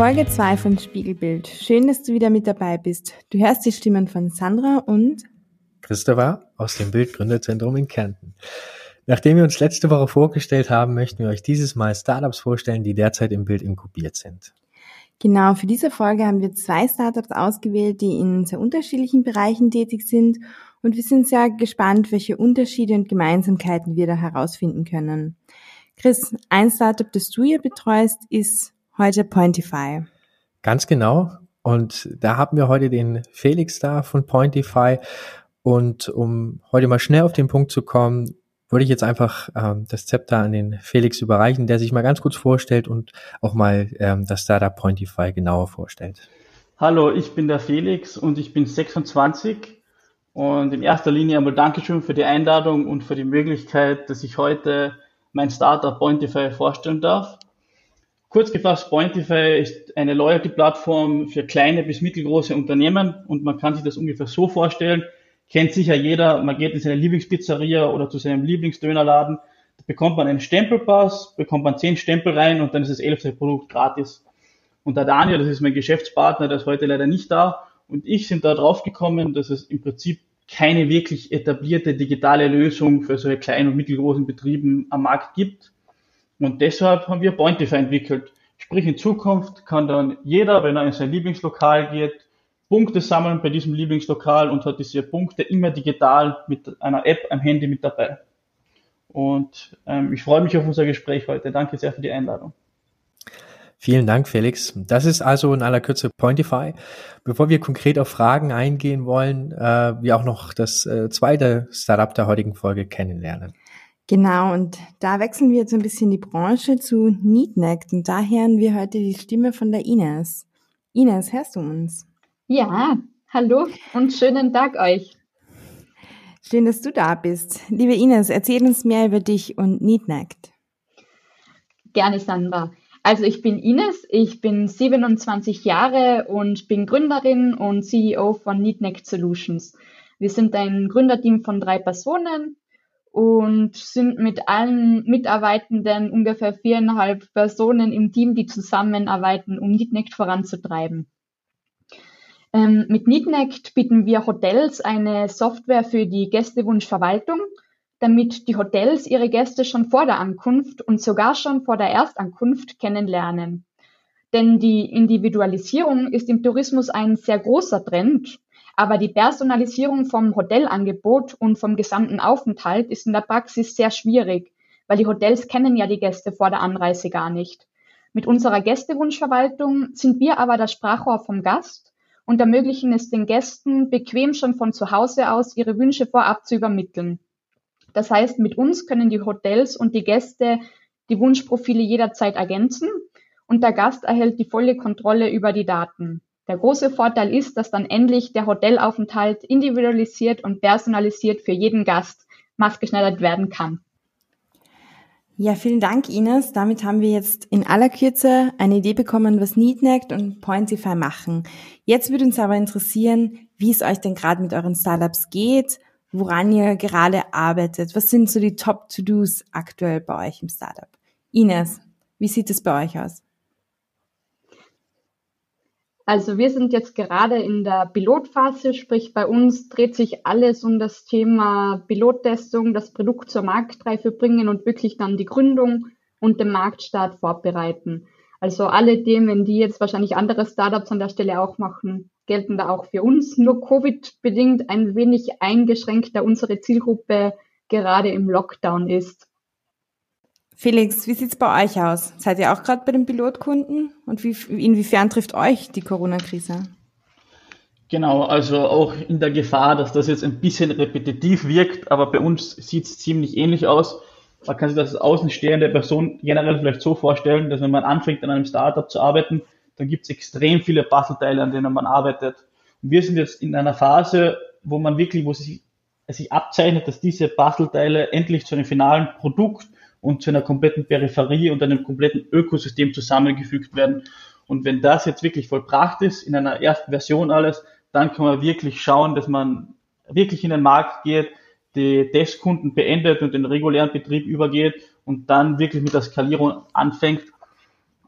Folge 2 von Spiegelbild. Schön, dass du wieder mit dabei bist. Du hörst die Stimmen von Sandra und Christopher aus dem Bildgründerzentrum in Kärnten. Nachdem wir uns letzte Woche vorgestellt haben, möchten wir euch dieses Mal Startups vorstellen, die derzeit im Bild inkubiert sind. Genau, für diese Folge haben wir zwei Startups ausgewählt, die in sehr unterschiedlichen Bereichen tätig sind und wir sind sehr gespannt, welche Unterschiede und Gemeinsamkeiten wir da herausfinden können. Chris, ein Startup, das du hier betreust, ist heute Pointify. Ganz genau. Und da haben wir heute den Felix da von Pointify. Und um heute mal schnell auf den Punkt zu kommen, würde ich jetzt einfach ähm, das Zepter an den Felix überreichen, der sich mal ganz kurz vorstellt und auch mal ähm, das Startup Pointify genauer vorstellt. Hallo, ich bin der Felix und ich bin 26 und in erster Linie einmal Dankeschön für die Einladung und für die Möglichkeit, dass ich heute mein Startup Pointify vorstellen darf. Kurz gefasst, Pointify ist eine Loyalty-Plattform für kleine bis mittelgroße Unternehmen und man kann sich das ungefähr so vorstellen. Kennt sicher jeder, man geht in seine Lieblingspizzeria oder zu seinem Lieblingsdönerladen, da bekommt man einen Stempelpass, bekommt man zehn Stempel rein und dann ist das elfte Produkt gratis. Und der Daniel, das ist mein Geschäftspartner, der ist heute leider nicht da, und ich sind da drauf gekommen, dass es im Prinzip keine wirklich etablierte digitale Lösung für solche kleinen und mittelgroßen Betrieben am Markt gibt. Und deshalb haben wir Pointify entwickelt. Sprich, in Zukunft kann dann jeder, wenn er in sein Lieblingslokal geht, Punkte sammeln bei diesem Lieblingslokal und hat diese Punkte immer digital mit einer App am Handy mit dabei. Und ähm, ich freue mich auf unser Gespräch heute. Danke sehr für die Einladung. Vielen Dank, Felix. Das ist also in aller Kürze Pointify. Bevor wir konkret auf Fragen eingehen wollen, äh, wir auch noch das äh, zweite Startup der heutigen Folge kennenlernen. Genau, und da wechseln wir jetzt ein bisschen die Branche zu Neatneck und da hören wir heute die Stimme von der Ines. Ines, hörst du uns? Ja, hallo und schönen Tag euch. Schön, dass du da bist. Liebe Ines, erzähl uns mehr über dich und Neatneck. Gerne, Sandra. Also ich bin Ines, ich bin 27 Jahre und bin Gründerin und CEO von Neatneck Solutions. Wir sind ein Gründerteam von drei Personen und sind mit allen Mitarbeitenden ungefähr viereinhalb Personen im Team, die zusammenarbeiten, um Neatneck voranzutreiben. Ähm, mit Neatneck bieten wir Hotels eine Software für die Gästewunschverwaltung damit die Hotels ihre Gäste schon vor der Ankunft und sogar schon vor der Erstankunft kennenlernen. Denn die Individualisierung ist im Tourismus ein sehr großer Trend, aber die Personalisierung vom Hotelangebot und vom gesamten Aufenthalt ist in der Praxis sehr schwierig, weil die Hotels kennen ja die Gäste vor der Anreise gar nicht. Mit unserer Gästewunschverwaltung sind wir aber das Sprachrohr vom Gast und ermöglichen es den Gästen, bequem schon von zu Hause aus ihre Wünsche vorab zu übermitteln. Das heißt, mit uns können die Hotels und die Gäste die Wunschprofile jederzeit ergänzen und der Gast erhält die volle Kontrolle über die Daten. Der große Vorteil ist, dass dann endlich der Hotelaufenthalt individualisiert und personalisiert für jeden Gast maßgeschneidert werden kann. Ja, vielen Dank, Ines. Damit haben wir jetzt in aller Kürze eine Idee bekommen, was Neatnect und Pointify machen. Jetzt würde uns aber interessieren, wie es euch denn gerade mit euren Startups geht woran ihr gerade arbeitet. Was sind so die Top-To-Dos aktuell bei euch im Startup? Ines, wie sieht es bei euch aus? Also wir sind jetzt gerade in der Pilotphase, sprich bei uns dreht sich alles um das Thema Pilottestung, das Produkt zur Marktreife bringen und wirklich dann die Gründung und den Marktstart vorbereiten. Also alle Themen, die jetzt wahrscheinlich andere Startups an der Stelle auch machen, gelten da auch für uns. Nur Covid-bedingt ein wenig eingeschränkt, da unsere Zielgruppe gerade im Lockdown ist. Felix, wie sieht's bei euch aus? Seid ihr auch gerade bei den Pilotkunden? Und wie, inwiefern trifft euch die Corona-Krise? Genau, also auch in der Gefahr, dass das jetzt ein bisschen repetitiv wirkt, aber bei uns sieht es ziemlich ähnlich aus. Man kann sich das als außenstehende Person generell vielleicht so vorstellen, dass wenn man anfängt, an einem Startup zu arbeiten, dann gibt es extrem viele Puzzleteile, an denen man arbeitet. Und wir sind jetzt in einer Phase, wo man wirklich, wo sich, sich abzeichnet, dass diese Puzzleteile endlich zu einem finalen Produkt und zu einer kompletten Peripherie und einem kompletten Ökosystem zusammengefügt werden. Und wenn das jetzt wirklich vollbracht ist, in einer ersten Version alles, dann kann man wirklich schauen, dass man wirklich in den Markt geht, die Testkunden beendet und den regulären Betrieb übergeht und dann wirklich mit der Skalierung anfängt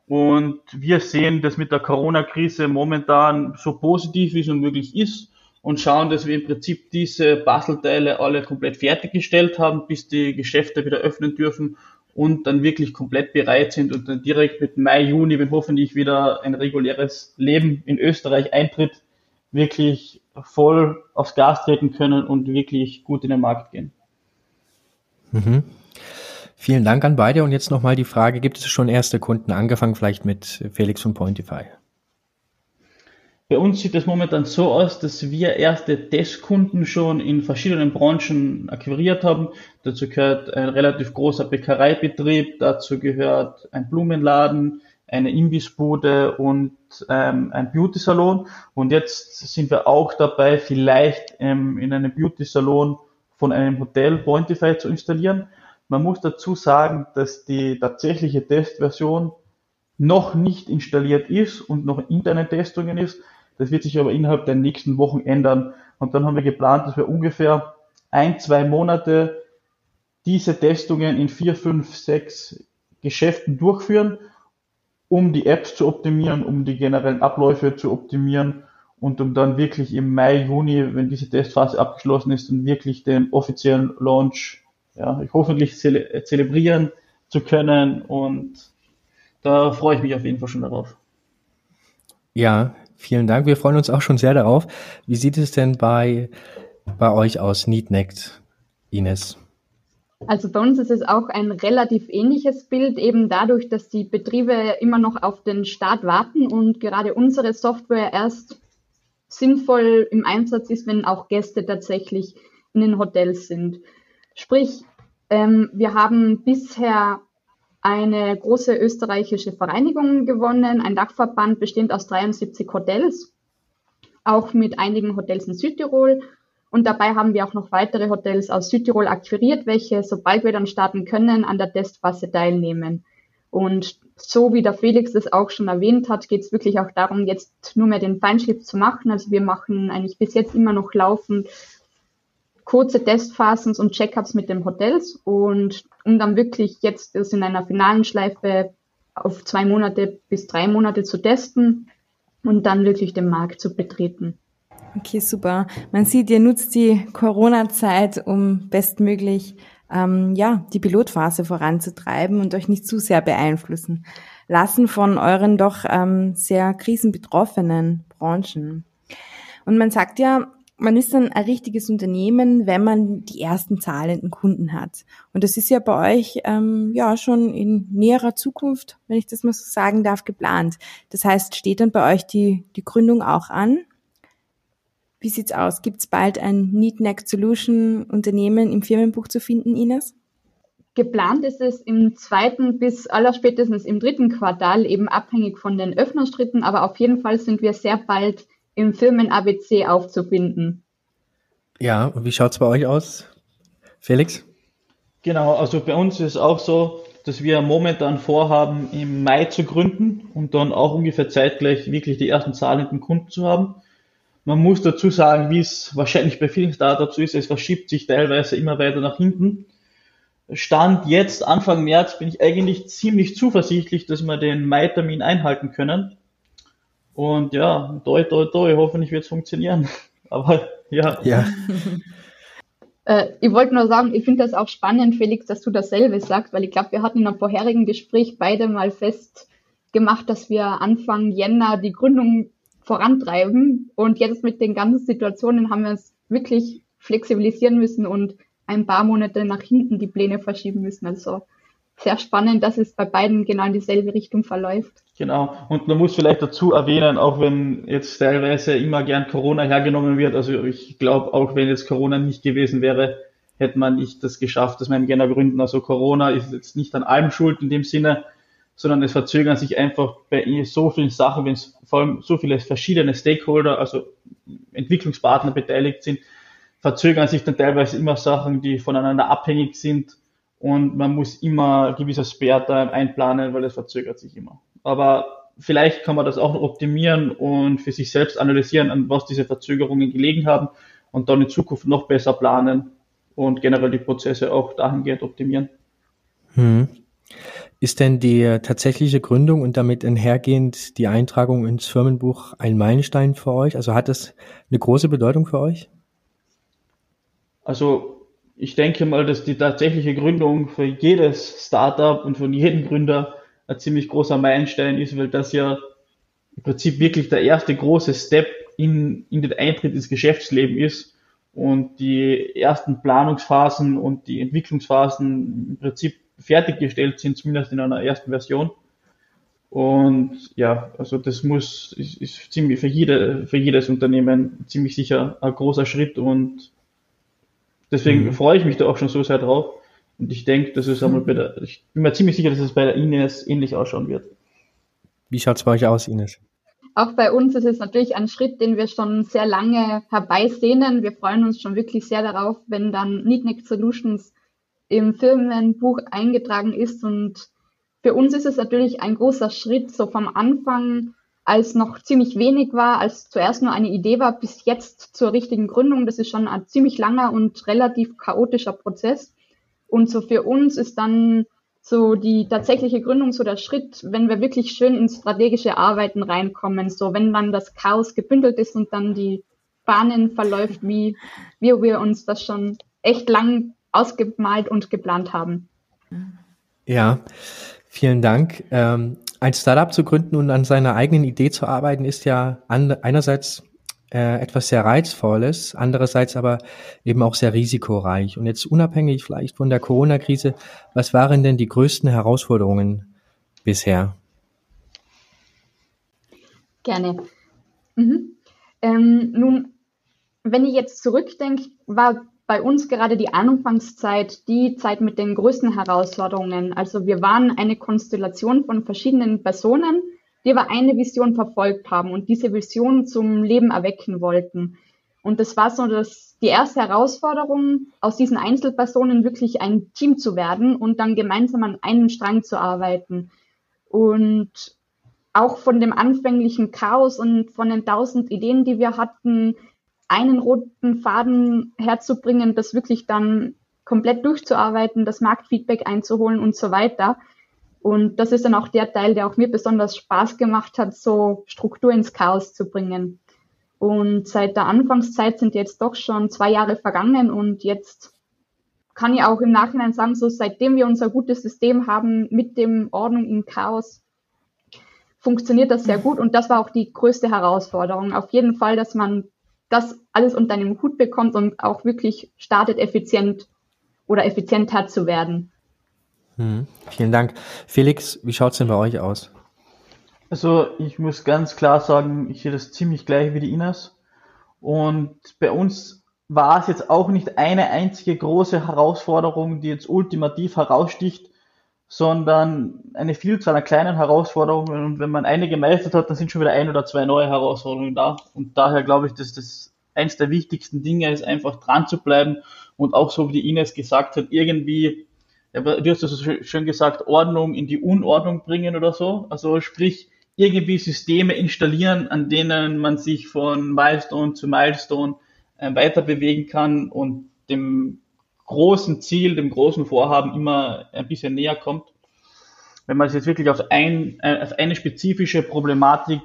Und wir sehen das mit der Corona-Krise momentan so positiv wie es nur möglich ist und schauen, dass wir im Prinzip diese Bastelteile alle komplett fertiggestellt haben, bis die Geschäfte wieder öffnen dürfen und dann wirklich komplett bereit sind und dann direkt mit Mai, Juni, wenn hoffentlich wieder ein reguläres Leben in Österreich eintritt, wirklich voll aufs Gas treten können und wirklich gut in den Markt gehen. Mhm. Vielen Dank an beide. Und jetzt nochmal die Frage, gibt es schon erste Kunden, angefangen vielleicht mit Felix von Pointify? Bei uns sieht es momentan so aus, dass wir erste Testkunden schon in verschiedenen Branchen akquiriert haben. Dazu gehört ein relativ großer Bäckereibetrieb, dazu gehört ein Blumenladen, eine Imbissbude und ähm, ein Beauty-Salon. Und jetzt sind wir auch dabei, vielleicht ähm, in einem Beauty-Salon von einem Hotel Pointify zu installieren. Man muss dazu sagen, dass die tatsächliche Testversion noch nicht installiert ist und noch in internen Testungen ist. Das wird sich aber innerhalb der nächsten Wochen ändern. Und dann haben wir geplant, dass wir ungefähr ein, zwei Monate diese Testungen in vier, fünf, sechs Geschäften durchführen, um die Apps zu optimieren, um die generellen Abläufe zu optimieren und um dann wirklich im Mai, Juni, wenn diese Testphase abgeschlossen ist, dann wirklich den offiziellen Launch ja, hoffentlich zele zelebrieren zu können und da freue ich mich auf jeden Fall schon darauf. Ja, Vielen Dank. Wir freuen uns auch schon sehr darauf. Wie sieht es denn bei, bei euch aus, Neatnect, Ines? Also bei uns ist es auch ein relativ ähnliches Bild, eben dadurch, dass die Betriebe immer noch auf den Start warten und gerade unsere Software erst sinnvoll im Einsatz ist, wenn auch Gäste tatsächlich in den Hotels sind. Sprich, ähm, wir haben bisher eine große österreichische Vereinigung gewonnen, ein Dachverband bestehend aus 73 Hotels, auch mit einigen Hotels in Südtirol. Und dabei haben wir auch noch weitere Hotels aus Südtirol akquiriert, welche, sobald wir dann starten können, an der Testphase teilnehmen. Und so wie der Felix das auch schon erwähnt hat, geht es wirklich auch darum, jetzt nur mehr den Feinschliff zu machen. Also wir machen eigentlich bis jetzt immer noch laufend kurze Testphasen und Checkups mit den Hotels und um dann wirklich jetzt das in einer finalen Schleife auf zwei Monate bis drei Monate zu testen und dann wirklich den Markt zu betreten. Okay, super. Man sieht, ihr nutzt die Corona-Zeit, um bestmöglich ähm, ja die Pilotphase voranzutreiben und euch nicht zu sehr beeinflussen lassen von euren doch ähm, sehr krisenbetroffenen Branchen. Und man sagt ja, man ist dann ein richtiges Unternehmen, wenn man die ersten zahlenden Kunden hat. Und das ist ja bei euch ähm, ja schon in näherer Zukunft, wenn ich das mal so sagen darf, geplant. Das heißt, steht dann bei euch die, die Gründung auch an? Wie sieht's aus? Gibt's bald ein Need Next Solution Unternehmen im Firmenbuch zu finden, Ines? Geplant ist es im zweiten bis allerspätestens im dritten Quartal, eben abhängig von den Öffnungsschritten, aber auf jeden Fall sind wir sehr bald im Firmen-ABC aufzubinden. Ja, und wie schaut's bei euch aus, Felix? Genau, also bei uns ist es auch so, dass wir momentan vorhaben, im Mai zu gründen und dann auch ungefähr zeitgleich wirklich die ersten zahlenden Kunden zu haben. Man muss dazu sagen, wie es wahrscheinlich bei vielen Startups so ist, es verschiebt sich teilweise immer weiter nach hinten. Stand jetzt, Anfang März, bin ich eigentlich ziemlich zuversichtlich, dass wir den Mai-Termin einhalten können. Und ja, toi, toi, toi, hoffentlich wird es funktionieren. Aber ja. Ja. äh, ich wollte nur sagen, ich finde das auch spannend, Felix, dass du dasselbe sagst, weil ich glaube, wir hatten in einem vorherigen Gespräch beide mal festgemacht, dass wir Anfang Jänner die Gründung vorantreiben. Und jetzt mit den ganzen Situationen haben wir es wirklich flexibilisieren müssen und ein paar Monate nach hinten die Pläne verschieben müssen. Also sehr spannend, dass es bei beiden genau in dieselbe Richtung verläuft. Genau. Und man muss vielleicht dazu erwähnen, auch wenn jetzt teilweise immer gern Corona hergenommen wird, also ich glaube, auch wenn jetzt Corona nicht gewesen wäre, hätte man nicht das geschafft, dass im Jänner gründen. Also Corona ist jetzt nicht an allem schuld in dem Sinne, sondern es verzögern sich einfach bei so vielen Sachen, wenn es vor allem so viele verschiedene Stakeholder, also Entwicklungspartner beteiligt sind, verzögern sich dann teilweise immer Sachen, die voneinander abhängig sind und man muss immer gewisser Spare-Time einplanen, weil es verzögert sich immer. Aber vielleicht kann man das auch noch optimieren und für sich selbst analysieren, an was diese Verzögerungen gelegen haben und dann in Zukunft noch besser planen und generell die Prozesse auch dahingehend optimieren. Hm. Ist denn die tatsächliche Gründung und damit einhergehend die Eintragung ins Firmenbuch ein Meilenstein für euch? Also hat das eine große Bedeutung für euch? Also ich denke mal, dass die tatsächliche Gründung für jedes Startup und von jedem Gründer ein ziemlich großer Meilenstein ist, weil das ja im Prinzip wirklich der erste große Step in, in den Eintritt ins Geschäftsleben ist und die ersten Planungsphasen und die Entwicklungsphasen im Prinzip fertiggestellt sind, zumindest in einer ersten Version. Und ja, also das muss, ist, ist ziemlich für jede, für jedes Unternehmen ziemlich sicher ein großer Schritt und deswegen mhm. freue ich mich da auch schon so sehr drauf. Und ich denke, dass es einmal bei der, ich bin mir ziemlich sicher, dass es bei der Ines ähnlich ausschauen wird. Wie schaut es bei euch aus, Ines? Auch bei uns ist es natürlich ein Schritt, den wir schon sehr lange herbeisehnen. Wir freuen uns schon wirklich sehr darauf, wenn dann Neatneck Solutions im Firmenbuch eingetragen ist. Und für uns ist es natürlich ein großer Schritt, so vom Anfang, als noch ziemlich wenig war, als zuerst nur eine Idee war, bis jetzt zur richtigen Gründung. Das ist schon ein ziemlich langer und relativ chaotischer Prozess. Und so für uns ist dann so die tatsächliche Gründung so der Schritt, wenn wir wirklich schön ins strategische Arbeiten reinkommen, so wenn dann das Chaos gebündelt ist und dann die Bahnen verläuft, wie, wie wir uns das schon echt lang ausgemalt und geplant haben. Ja, vielen Dank. Ähm, ein Startup zu gründen und an seiner eigenen Idee zu arbeiten, ist ja an, einerseits äh, etwas sehr Reizvolles, andererseits aber eben auch sehr risikoreich. Und jetzt unabhängig vielleicht von der Corona-Krise, was waren denn die größten Herausforderungen bisher? Gerne. Mhm. Ähm, nun, wenn ich jetzt zurückdenke, war bei uns gerade die Anfangszeit die Zeit mit den größten Herausforderungen. Also wir waren eine Konstellation von verschiedenen Personen, die aber eine Vision verfolgt haben und diese Vision zum Leben erwecken wollten. Und das war so das, die erste Herausforderung, aus diesen Einzelpersonen wirklich ein Team zu werden und dann gemeinsam an einem Strang zu arbeiten. Und auch von dem anfänglichen Chaos und von den tausend Ideen, die wir hatten, einen roten Faden herzubringen, das wirklich dann komplett durchzuarbeiten, das Marktfeedback einzuholen und so weiter. Und das ist dann auch der Teil, der auch mir besonders Spaß gemacht hat, so Struktur ins Chaos zu bringen. Und seit der Anfangszeit sind jetzt doch schon zwei Jahre vergangen und jetzt kann ich auch im Nachhinein sagen, so seitdem wir unser gutes System haben mit dem Ordnung im Chaos, funktioniert das sehr gut und das war auch die größte Herausforderung. Auf jeden Fall, dass man das alles unter einem Hut bekommt und auch wirklich startet, effizient oder effizienter zu werden. Hm, vielen Dank. Felix, wie schaut es denn bei euch aus? Also ich muss ganz klar sagen, ich sehe das ziemlich gleich wie die Ines. Und bei uns war es jetzt auch nicht eine einzige große Herausforderung, die jetzt ultimativ heraussticht, sondern eine Vielzahl an kleinen Herausforderungen. Und wenn man eine gemeistert hat, dann sind schon wieder ein oder zwei neue Herausforderungen da. Und daher glaube ich, dass das eins der wichtigsten Dinge ist, einfach dran zu bleiben und auch so wie die Ines gesagt hat, irgendwie, du hast so schön gesagt, Ordnung in die Unordnung bringen oder so. Also sprich, irgendwie Systeme installieren, an denen man sich von Milestone zu Milestone äh, weiter bewegen kann und dem großen Ziel, dem großen Vorhaben immer ein bisschen näher kommt. Wenn man es jetzt wirklich auf, ein, äh, auf eine spezifische Problematik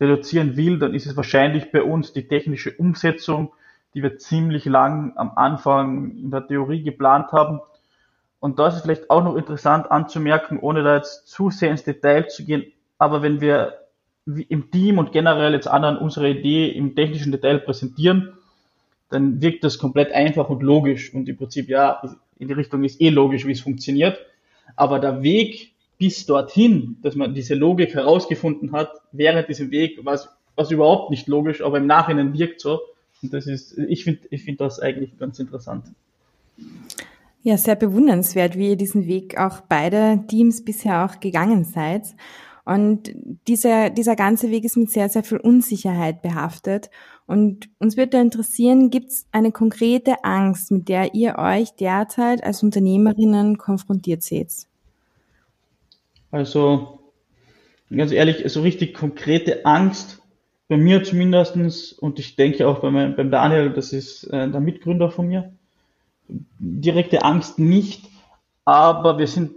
reduzieren will, dann ist es wahrscheinlich bei uns die technische Umsetzung, die wir ziemlich lang am Anfang in der Theorie geplant haben. Und da ist vielleicht auch noch interessant anzumerken, ohne da jetzt zu sehr ins Detail zu gehen, aber wenn wir im Team und generell jetzt anderen unsere Idee im technischen Detail präsentieren, dann wirkt das komplett einfach und logisch. Und im Prinzip, ja, in die Richtung ist eh logisch, wie es funktioniert. Aber der Weg bis dorthin, dass man diese Logik herausgefunden hat, während diesem Weg, was, was überhaupt nicht logisch, aber im Nachhinein wirkt so. Und das ist, ich finde, ich finde das eigentlich ganz interessant. Ja, sehr bewundernswert, wie ihr diesen Weg auch beide Teams bisher auch gegangen seid. Und dieser, dieser ganze Weg ist mit sehr, sehr viel Unsicherheit behaftet. Und uns würde interessieren, gibt es eine konkrete Angst, mit der ihr euch derzeit als Unternehmerinnen konfrontiert seht? Also, ganz ehrlich, so richtig konkrete Angst, bei mir zumindestens und ich denke auch bei meinem, beim Daniel, das ist äh, der Mitgründer von mir, direkte Angst nicht, aber wir sind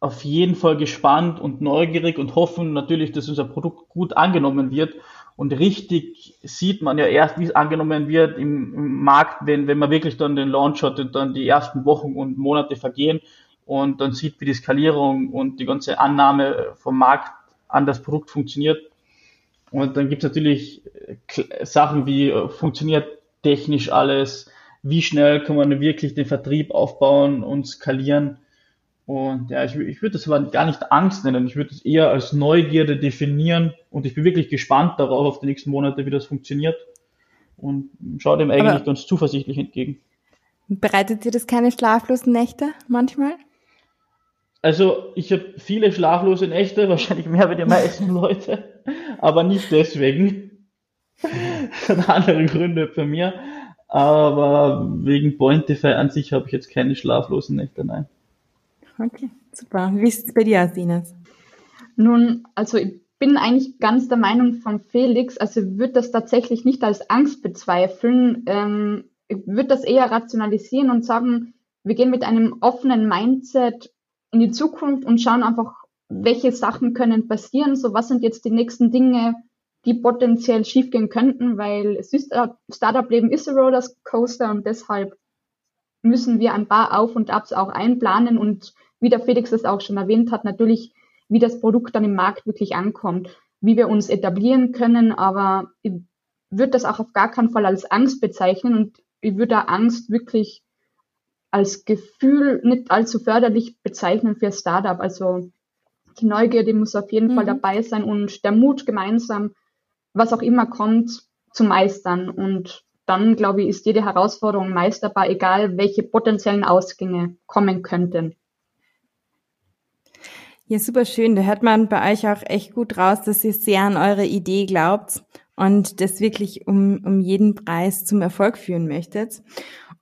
auf jeden Fall gespannt und neugierig und hoffen natürlich, dass unser Produkt gut angenommen wird. Und richtig sieht man ja erst, wie es angenommen wird im, im, Markt, wenn, wenn man wirklich dann den Launch hat und dann die ersten Wochen und Monate vergehen und dann sieht, wie die Skalierung und die ganze Annahme vom Markt an das Produkt funktioniert. Und dann gibt es natürlich Sachen wie, äh, funktioniert technisch alles, wie schnell kann man wirklich den Vertrieb aufbauen und skalieren. Und ja, ich, ich würde das aber gar nicht Angst nennen, ich würde es eher als Neugierde definieren und ich bin wirklich gespannt darauf, auf die nächsten Monate, wie das funktioniert und schaue dem eigentlich aber ganz zuversichtlich entgegen. Bereitet dir das keine schlaflosen Nächte manchmal? Also ich habe viele schlaflose Nächte, wahrscheinlich mehr wie die meisten Leute, aber nicht deswegen. Das hat andere Gründe bei mir. Aber wegen Pointify an sich habe ich jetzt keine schlaflosen Nächte, nein. Okay, super. Wie ist es bei dir aus, Ines? Nun, also ich bin eigentlich ganz der Meinung von Felix. Also ich würde das tatsächlich nicht als Angst bezweifeln. Ähm, ich würde das eher rationalisieren und sagen, wir gehen mit einem offenen Mindset in die Zukunft und schauen einfach, welche Sachen können passieren. So, was sind jetzt die nächsten Dinge, die potenziell schiefgehen könnten, weil es ist, Startup-Leben ist ein Rollercoaster und deshalb müssen wir ein paar Auf und Abs auch einplanen und wie der Felix das auch schon erwähnt hat, natürlich, wie das Produkt dann im Markt wirklich ankommt, wie wir uns etablieren können, aber ich würde das auch auf gar keinen Fall als Angst bezeichnen und ich würde Angst wirklich als Gefühl nicht allzu förderlich bezeichnen für Startup. Also die Neugierde muss auf jeden mhm. Fall dabei sein und der Mut gemeinsam, was auch immer kommt, zu meistern. Und dann, glaube ich, ist jede Herausforderung meisterbar, egal welche potenziellen Ausgänge kommen könnten. Ja, super schön. Da hört man bei euch auch echt gut raus, dass ihr sehr an eure Idee glaubt und das wirklich um, um jeden Preis zum Erfolg führen möchtet.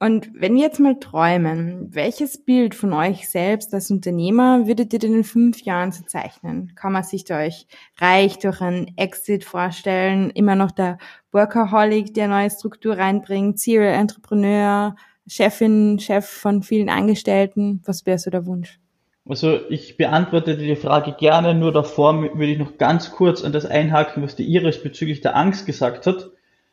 Und wenn wir jetzt mal träumen, welches Bild von euch selbst als Unternehmer würdet ihr denn in fünf Jahren so zeichnen? Kann man sich euch reich durch einen Exit vorstellen, immer noch der Workaholic, der neue Struktur reinbringt, Serial Entrepreneur, Chefin, Chef von vielen Angestellten? Was wäre so der Wunsch? Also ich beantworte die Frage gerne, nur davor würde ich noch ganz kurz an das einhaken, was die Iris bezüglich der Angst gesagt hat.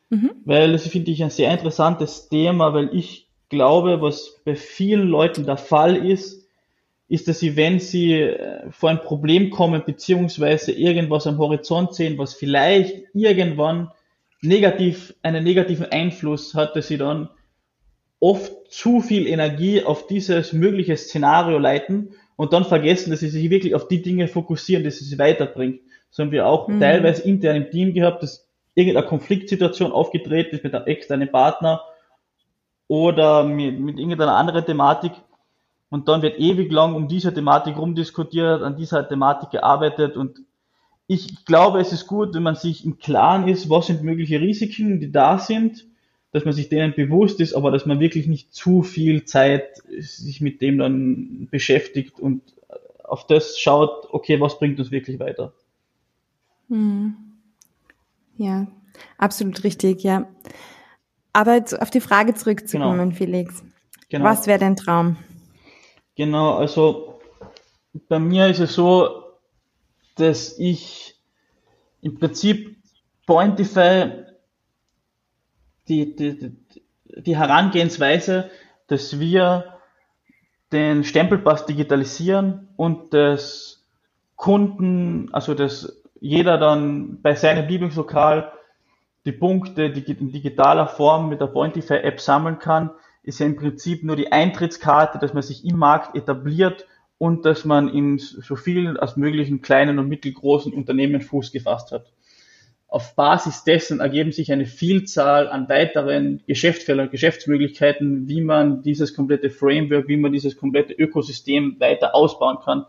Mhm. Weil das finde ich ein sehr interessantes Thema, weil ich glaube, was bei vielen Leuten der Fall ist, ist, dass sie, wenn sie äh, vor ein Problem kommen, beziehungsweise irgendwas am Horizont sehen, was vielleicht irgendwann negativ, einen negativen Einfluss hat, dass sie dann oft zu viel Energie auf dieses mögliche Szenario leiten und dann vergessen, dass sie sich wirklich auf die Dinge fokussieren, dass sie sie weiterbringt. So haben wir auch mhm. teilweise intern im Team gehabt, dass irgendeine Konfliktsituation aufgetreten ist mit einem externen Partner oder mit, mit irgendeiner anderen Thematik und dann wird ewig lang um diese Thematik rumdiskutiert, an dieser Thematik gearbeitet und ich glaube, es ist gut, wenn man sich im Klaren ist, was sind mögliche Risiken, die da sind, dass man sich denen bewusst ist, aber dass man wirklich nicht zu viel Zeit sich mit dem dann beschäftigt und auf das schaut, okay, was bringt uns wirklich weiter. Hm. Ja, absolut richtig, ja. Aber auf die Frage zurückzukommen, genau. Felix. Genau. Was wäre dein Traum? Genau, also bei mir ist es so, dass ich im Prinzip Pointify die, die, die Herangehensweise, dass wir den Stempelpass digitalisieren und das Kunden, also dass jeder dann bei seinem Lieblingslokal die Punkte in digitaler Form mit der Pointify App sammeln kann, ist ja im Prinzip nur die Eintrittskarte, dass man sich im Markt etabliert und dass man in so vielen als möglichen kleinen und mittelgroßen Unternehmen Fuß gefasst hat. Auf Basis dessen ergeben sich eine Vielzahl an weiteren Geschäftsfeldern, Geschäftsmöglichkeiten, wie man dieses komplette Framework, wie man dieses komplette Ökosystem weiter ausbauen kann.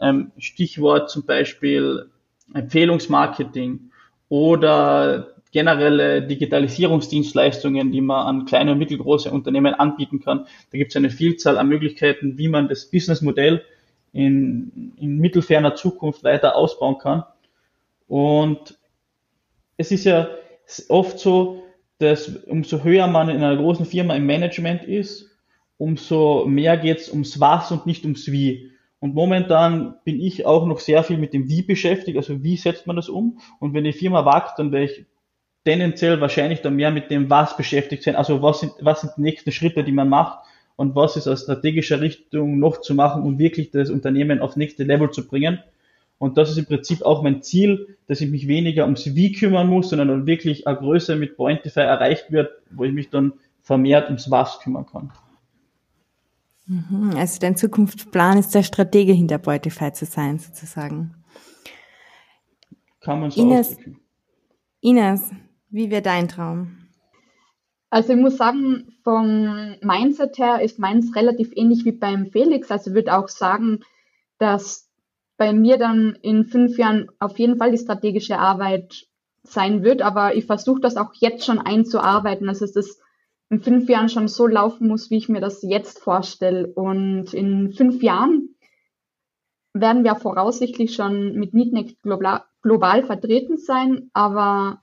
Ähm, Stichwort zum Beispiel Empfehlungsmarketing oder generelle Digitalisierungsdienstleistungen, die man an kleine und mittelgroße Unternehmen anbieten kann. Da gibt es eine Vielzahl an Möglichkeiten, wie man das Businessmodell in, in mittelferner Zukunft weiter ausbauen kann. Und es ist ja oft so, dass umso höher man in einer großen Firma im Management ist, umso mehr geht es ums Was und nicht ums Wie. Und momentan bin ich auch noch sehr viel mit dem Wie beschäftigt, also wie setzt man das um? Und wenn die Firma wächst, dann werde ich tendenziell wahrscheinlich dann mehr mit dem Was beschäftigt sein. Also was sind, was sind die nächsten Schritte, die man macht und was ist aus strategischer Richtung noch zu machen, um wirklich das Unternehmen aufs nächste Level zu bringen. Und das ist im Prinzip auch mein Ziel, dass ich mich weniger ums Wie kümmern muss, sondern wirklich eine Größe mit Pointify erreicht wird, wo ich mich dann vermehrt ums Was kümmern kann. Mhm, also dein Zukunftsplan ist der Stratege hinter Pointify zu sein, sozusagen. Kann man so Ines, ausdrücken. Ines, wie wäre dein Traum? Also ich muss sagen, vom Mindset her ist meins relativ ähnlich wie beim Felix. Also ich würde auch sagen, dass bei mir dann in fünf Jahren auf jeden Fall die strategische Arbeit sein wird, aber ich versuche das auch jetzt schon einzuarbeiten, also es in fünf Jahren schon so laufen muss, wie ich mir das jetzt vorstelle. Und in fünf Jahren werden wir voraussichtlich schon mit Neatneck global, global vertreten sein, aber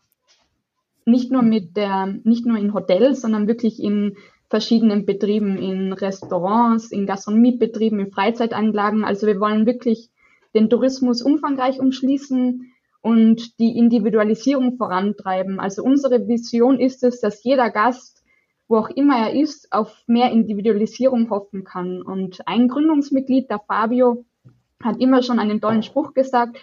nicht nur mit der, nicht nur in Hotels, sondern wirklich in verschiedenen Betrieben, in Restaurants, in Gastronomiebetrieben, in Freizeitanlagen. Also wir wollen wirklich den Tourismus umfangreich umschließen und die Individualisierung vorantreiben. Also unsere Vision ist es, dass jeder Gast, wo auch immer er ist, auf mehr Individualisierung hoffen kann. Und ein Gründungsmitglied, der Fabio, hat immer schon einen tollen Spruch gesagt,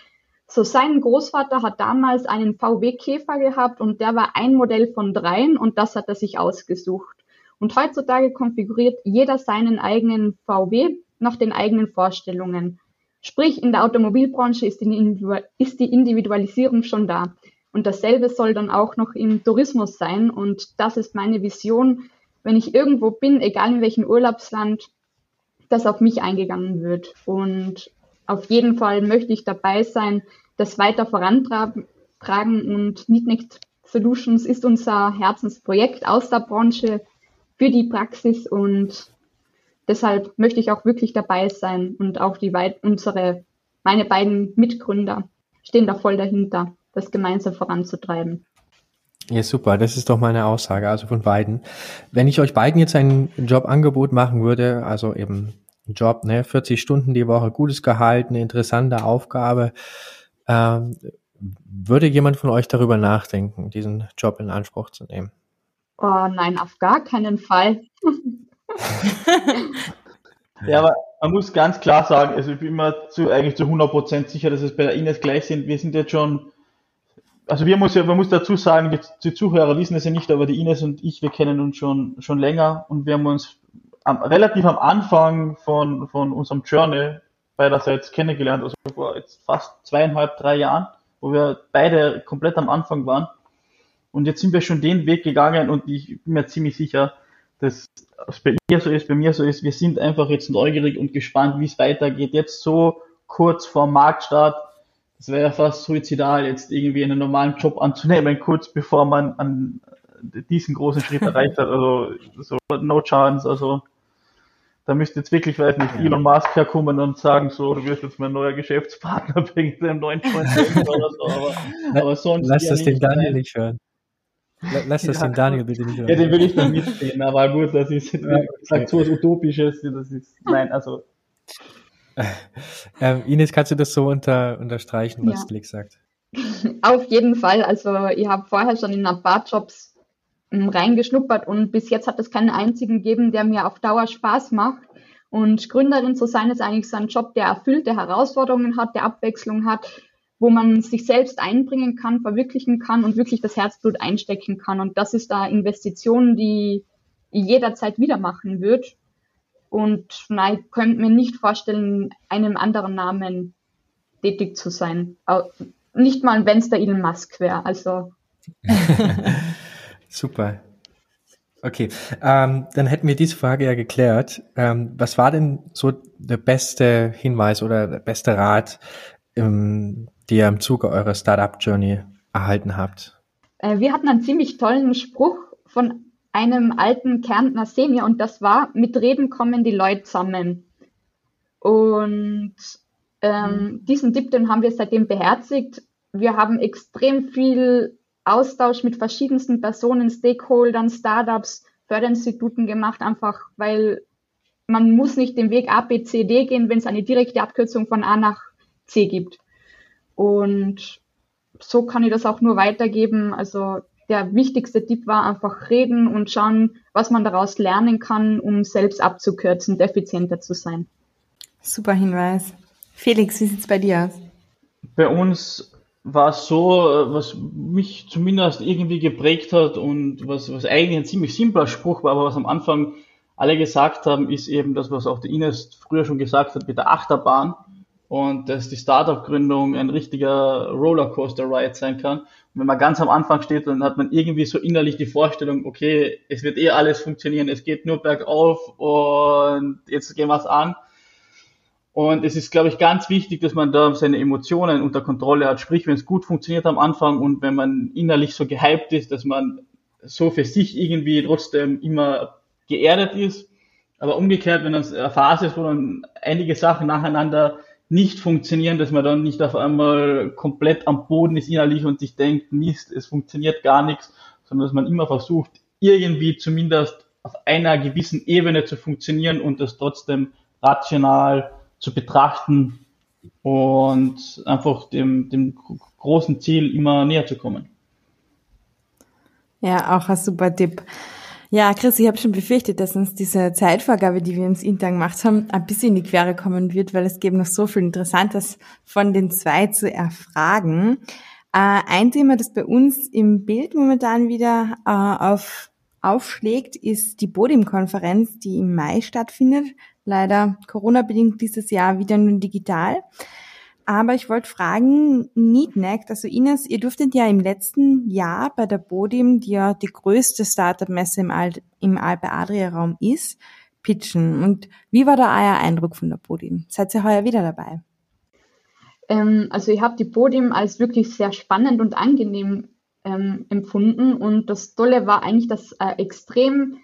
so, sein Großvater hat damals einen VW-Käfer gehabt und der war ein Modell von dreien und das hat er sich ausgesucht. Und heutzutage konfiguriert jeder seinen eigenen VW nach den eigenen Vorstellungen. Sprich, in der Automobilbranche ist die Individualisierung schon da. Und dasselbe soll dann auch noch im Tourismus sein. Und das ist meine Vision, wenn ich irgendwo bin, egal in welchem Urlaubsland, dass auf mich eingegangen wird. Und auf jeden Fall möchte ich dabei sein, das weiter vorantragen. Und Neatnext Solutions ist unser Herzensprojekt aus der Branche für die Praxis. Und deshalb möchte ich auch wirklich dabei sein. Und auch die unsere meine beiden Mitgründer stehen da voll dahinter, das gemeinsam voranzutreiben. Ja, super. Das ist doch meine Aussage, also von beiden. Wenn ich euch beiden jetzt ein Jobangebot machen würde, also eben Job, ne, 40 Stunden die Woche, gutes Gehalt, eine interessante Aufgabe. Ähm, würde jemand von euch darüber nachdenken, diesen Job in Anspruch zu nehmen? Oh nein, auf gar keinen Fall. ja, aber man muss ganz klar sagen, also ich bin mir zu, eigentlich zu 100% sicher, dass es bei der Ines gleich sind. Wir sind jetzt schon, also wir muss ja, man muss dazu sagen, die, Zuhörer wissen es ja nicht, aber die Ines und ich, wir kennen uns schon, schon länger und wir haben uns am, relativ am Anfang von, von unserem Journey beiderseits kennengelernt, also vor jetzt fast zweieinhalb, drei Jahren, wo wir beide komplett am Anfang waren. Und jetzt sind wir schon den Weg gegangen und ich bin mir ziemlich sicher, dass es bei ihr so ist, bei mir so ist. Wir sind einfach jetzt neugierig und gespannt, wie es weitergeht. Jetzt so kurz vor Marktstart, das wäre ja fast suizidal, jetzt irgendwie einen normalen Job anzunehmen, kurz bevor man an diesen großen Schritt erreicht hat. Also so no chance. Also da müsste jetzt wirklich, weiß nicht, Elon Musk herkommen und sagen, so, du wirst jetzt mein neuer Geschäftspartner wegen dem neuen Joint oder so. Aber, aber sonst. Lass das den Daniel nicht hören. Lass das ja, den Daniel bitte nicht hören. Ja, den will ich dann mitsehen, aber gut, das ist, ja, okay. sagt so was Utopisches, das ist, nein, also. Ähm, Ines, kannst du das so unter, unterstreichen, was ja. Blick sagt? Auf jeden Fall. Also, ihr habt vorher schon in ein paar Jobs reingeschnuppert und bis jetzt hat es keinen einzigen gegeben, der mir auf Dauer Spaß macht. Und Gründerin zu sein ist eigentlich so ein Job, der erfüllte Herausforderungen hat, der Abwechslung hat, wo man sich selbst einbringen kann, verwirklichen kann und wirklich das Herzblut einstecken kann. Und das ist da Investition, die jederzeit wieder machen wird. Und nein, ich könnte mir nicht vorstellen, einem anderen Namen tätig zu sein. Nicht mal, wenn es der Elon Musk wäre. Also. Super. Okay, ähm, dann hätten wir diese Frage ja geklärt. Ähm, was war denn so der beste Hinweis oder der beste Rat, ähm, die ihr im Zuge eurer Startup-Journey erhalten habt? Äh, wir hatten einen ziemlich tollen Spruch von einem alten Kärntner Senior und das war, mit Reden kommen die Leute zusammen. Und ähm, mhm. diesen Tipp, den haben wir seitdem beherzigt. Wir haben extrem viel Austausch mit verschiedensten Personen, Stakeholdern, Startups, Förderinstituten gemacht, einfach weil man muss nicht den Weg A, B, C, D gehen, wenn es eine direkte Abkürzung von A nach C gibt. Und so kann ich das auch nur weitergeben. Also der wichtigste Tipp war einfach reden und schauen, was man daraus lernen kann, um selbst abzukürzen und effizienter zu sein. Super Hinweis. Felix, wie sieht es bei dir aus? Bei uns war es so, was mich zumindest irgendwie geprägt hat und was, was eigentlich ein ziemlich simpler Spruch war, aber was am Anfang alle gesagt haben, ist eben das, was auch die Ines früher schon gesagt hat mit der Achterbahn und dass die Startup-Gründung ein richtiger Rollercoaster-Ride sein kann. Und wenn man ganz am Anfang steht, dann hat man irgendwie so innerlich die Vorstellung, okay, es wird eh alles funktionieren, es geht nur bergauf und jetzt gehen wir es an. Und es ist, glaube ich, ganz wichtig, dass man da seine Emotionen unter Kontrolle hat. Sprich, wenn es gut funktioniert am Anfang und wenn man innerlich so gehypt ist, dass man so für sich irgendwie trotzdem immer geerdet ist. Aber umgekehrt, wenn das eine Phase ist, wo dann einige Sachen nacheinander nicht funktionieren, dass man dann nicht auf einmal komplett am Boden ist innerlich und sich denkt, Mist, es funktioniert gar nichts, sondern dass man immer versucht, irgendwie zumindest auf einer gewissen Ebene zu funktionieren und das trotzdem rational zu betrachten und einfach dem, dem großen Ziel immer näher zu kommen. Ja, auch ein super Tipp. Ja, Chris, ich habe schon befürchtet, dass uns diese Zeitvorgabe, die wir uns intern gemacht haben, ein bisschen in die Quere kommen wird, weil es gibt noch so viel Interessantes von den zwei zu erfragen. Äh, ein Thema, das bei uns im Bild momentan wieder äh, auf, aufschlägt, ist die Bodim-Konferenz, die im Mai stattfindet. Leider Corona-bedingt dieses Jahr wieder nur digital. Aber ich wollte fragen, Neatneck, also Ines, ihr durftet ja im letzten Jahr bei der Bodim, die ja die größte Startup-Messe im, Al im Alpe-Adria-Raum ist, pitchen. Und wie war da euer Eindruck von der Bodim? Seid ihr heuer wieder dabei? Ähm, also ich habe die Bodim als wirklich sehr spannend und angenehm ähm, empfunden. Und das Tolle war eigentlich, dass äh, extrem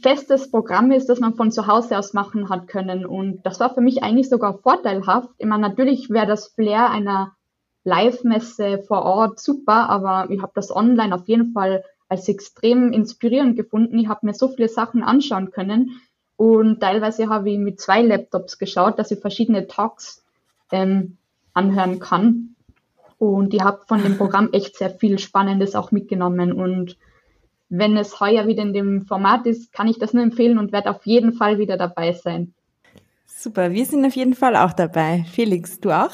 festes Programm ist, das man von zu Hause aus machen hat können. Und das war für mich eigentlich sogar vorteilhaft. Ich meine, natürlich wäre das Flair einer Live-Messe vor Ort super, aber ich habe das online auf jeden Fall als extrem inspirierend gefunden. Ich habe mir so viele Sachen anschauen können und teilweise habe ich mit zwei Laptops geschaut, dass ich verschiedene Talks ähm, anhören kann. Und ich habe von dem Programm echt sehr viel Spannendes auch mitgenommen und wenn es heuer wieder in dem Format ist, kann ich das nur empfehlen und werde auf jeden Fall wieder dabei sein. Super, wir sind auf jeden Fall auch dabei. Felix, du auch?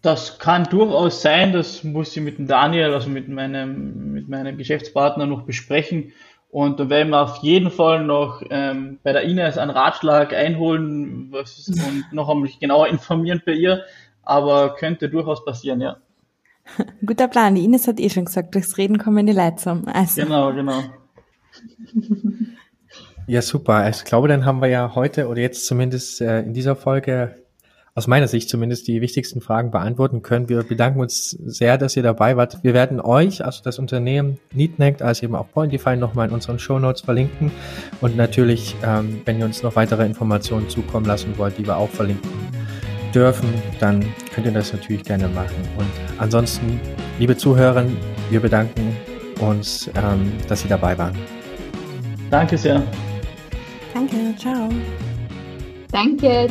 Das kann durchaus sein, das muss ich mit dem Daniel, also mit meinem, mit meinem Geschäftspartner noch besprechen. Und da werden wir auf jeden Fall noch ähm, bei der Ines einen Ratschlag einholen was, und noch einmal genauer informieren bei ihr. Aber könnte durchaus passieren, ja. Guter Plan. Die Ines hat eh schon gesagt, durchs Reden kommen die Leute zum. Also. Genau, genau. Ja, super. Also ich glaube, dann haben wir ja heute oder jetzt zumindest äh, in dieser Folge aus meiner Sicht zumindest die wichtigsten Fragen beantworten können. Wir bedanken uns sehr, dass ihr dabei wart. Wir werden euch, also das Unternehmen Neatnect, als eben auch Pointify nochmal in unseren Show Notes verlinken. Und natürlich, ähm, wenn ihr uns noch weitere Informationen zukommen lassen wollt, die wir auch verlinken dürfen, dann könnt ihr das natürlich gerne machen. Und ansonsten, liebe Zuhörer, wir bedanken uns, ähm, dass Sie dabei waren. Danke sehr. Danke, ciao. Danke.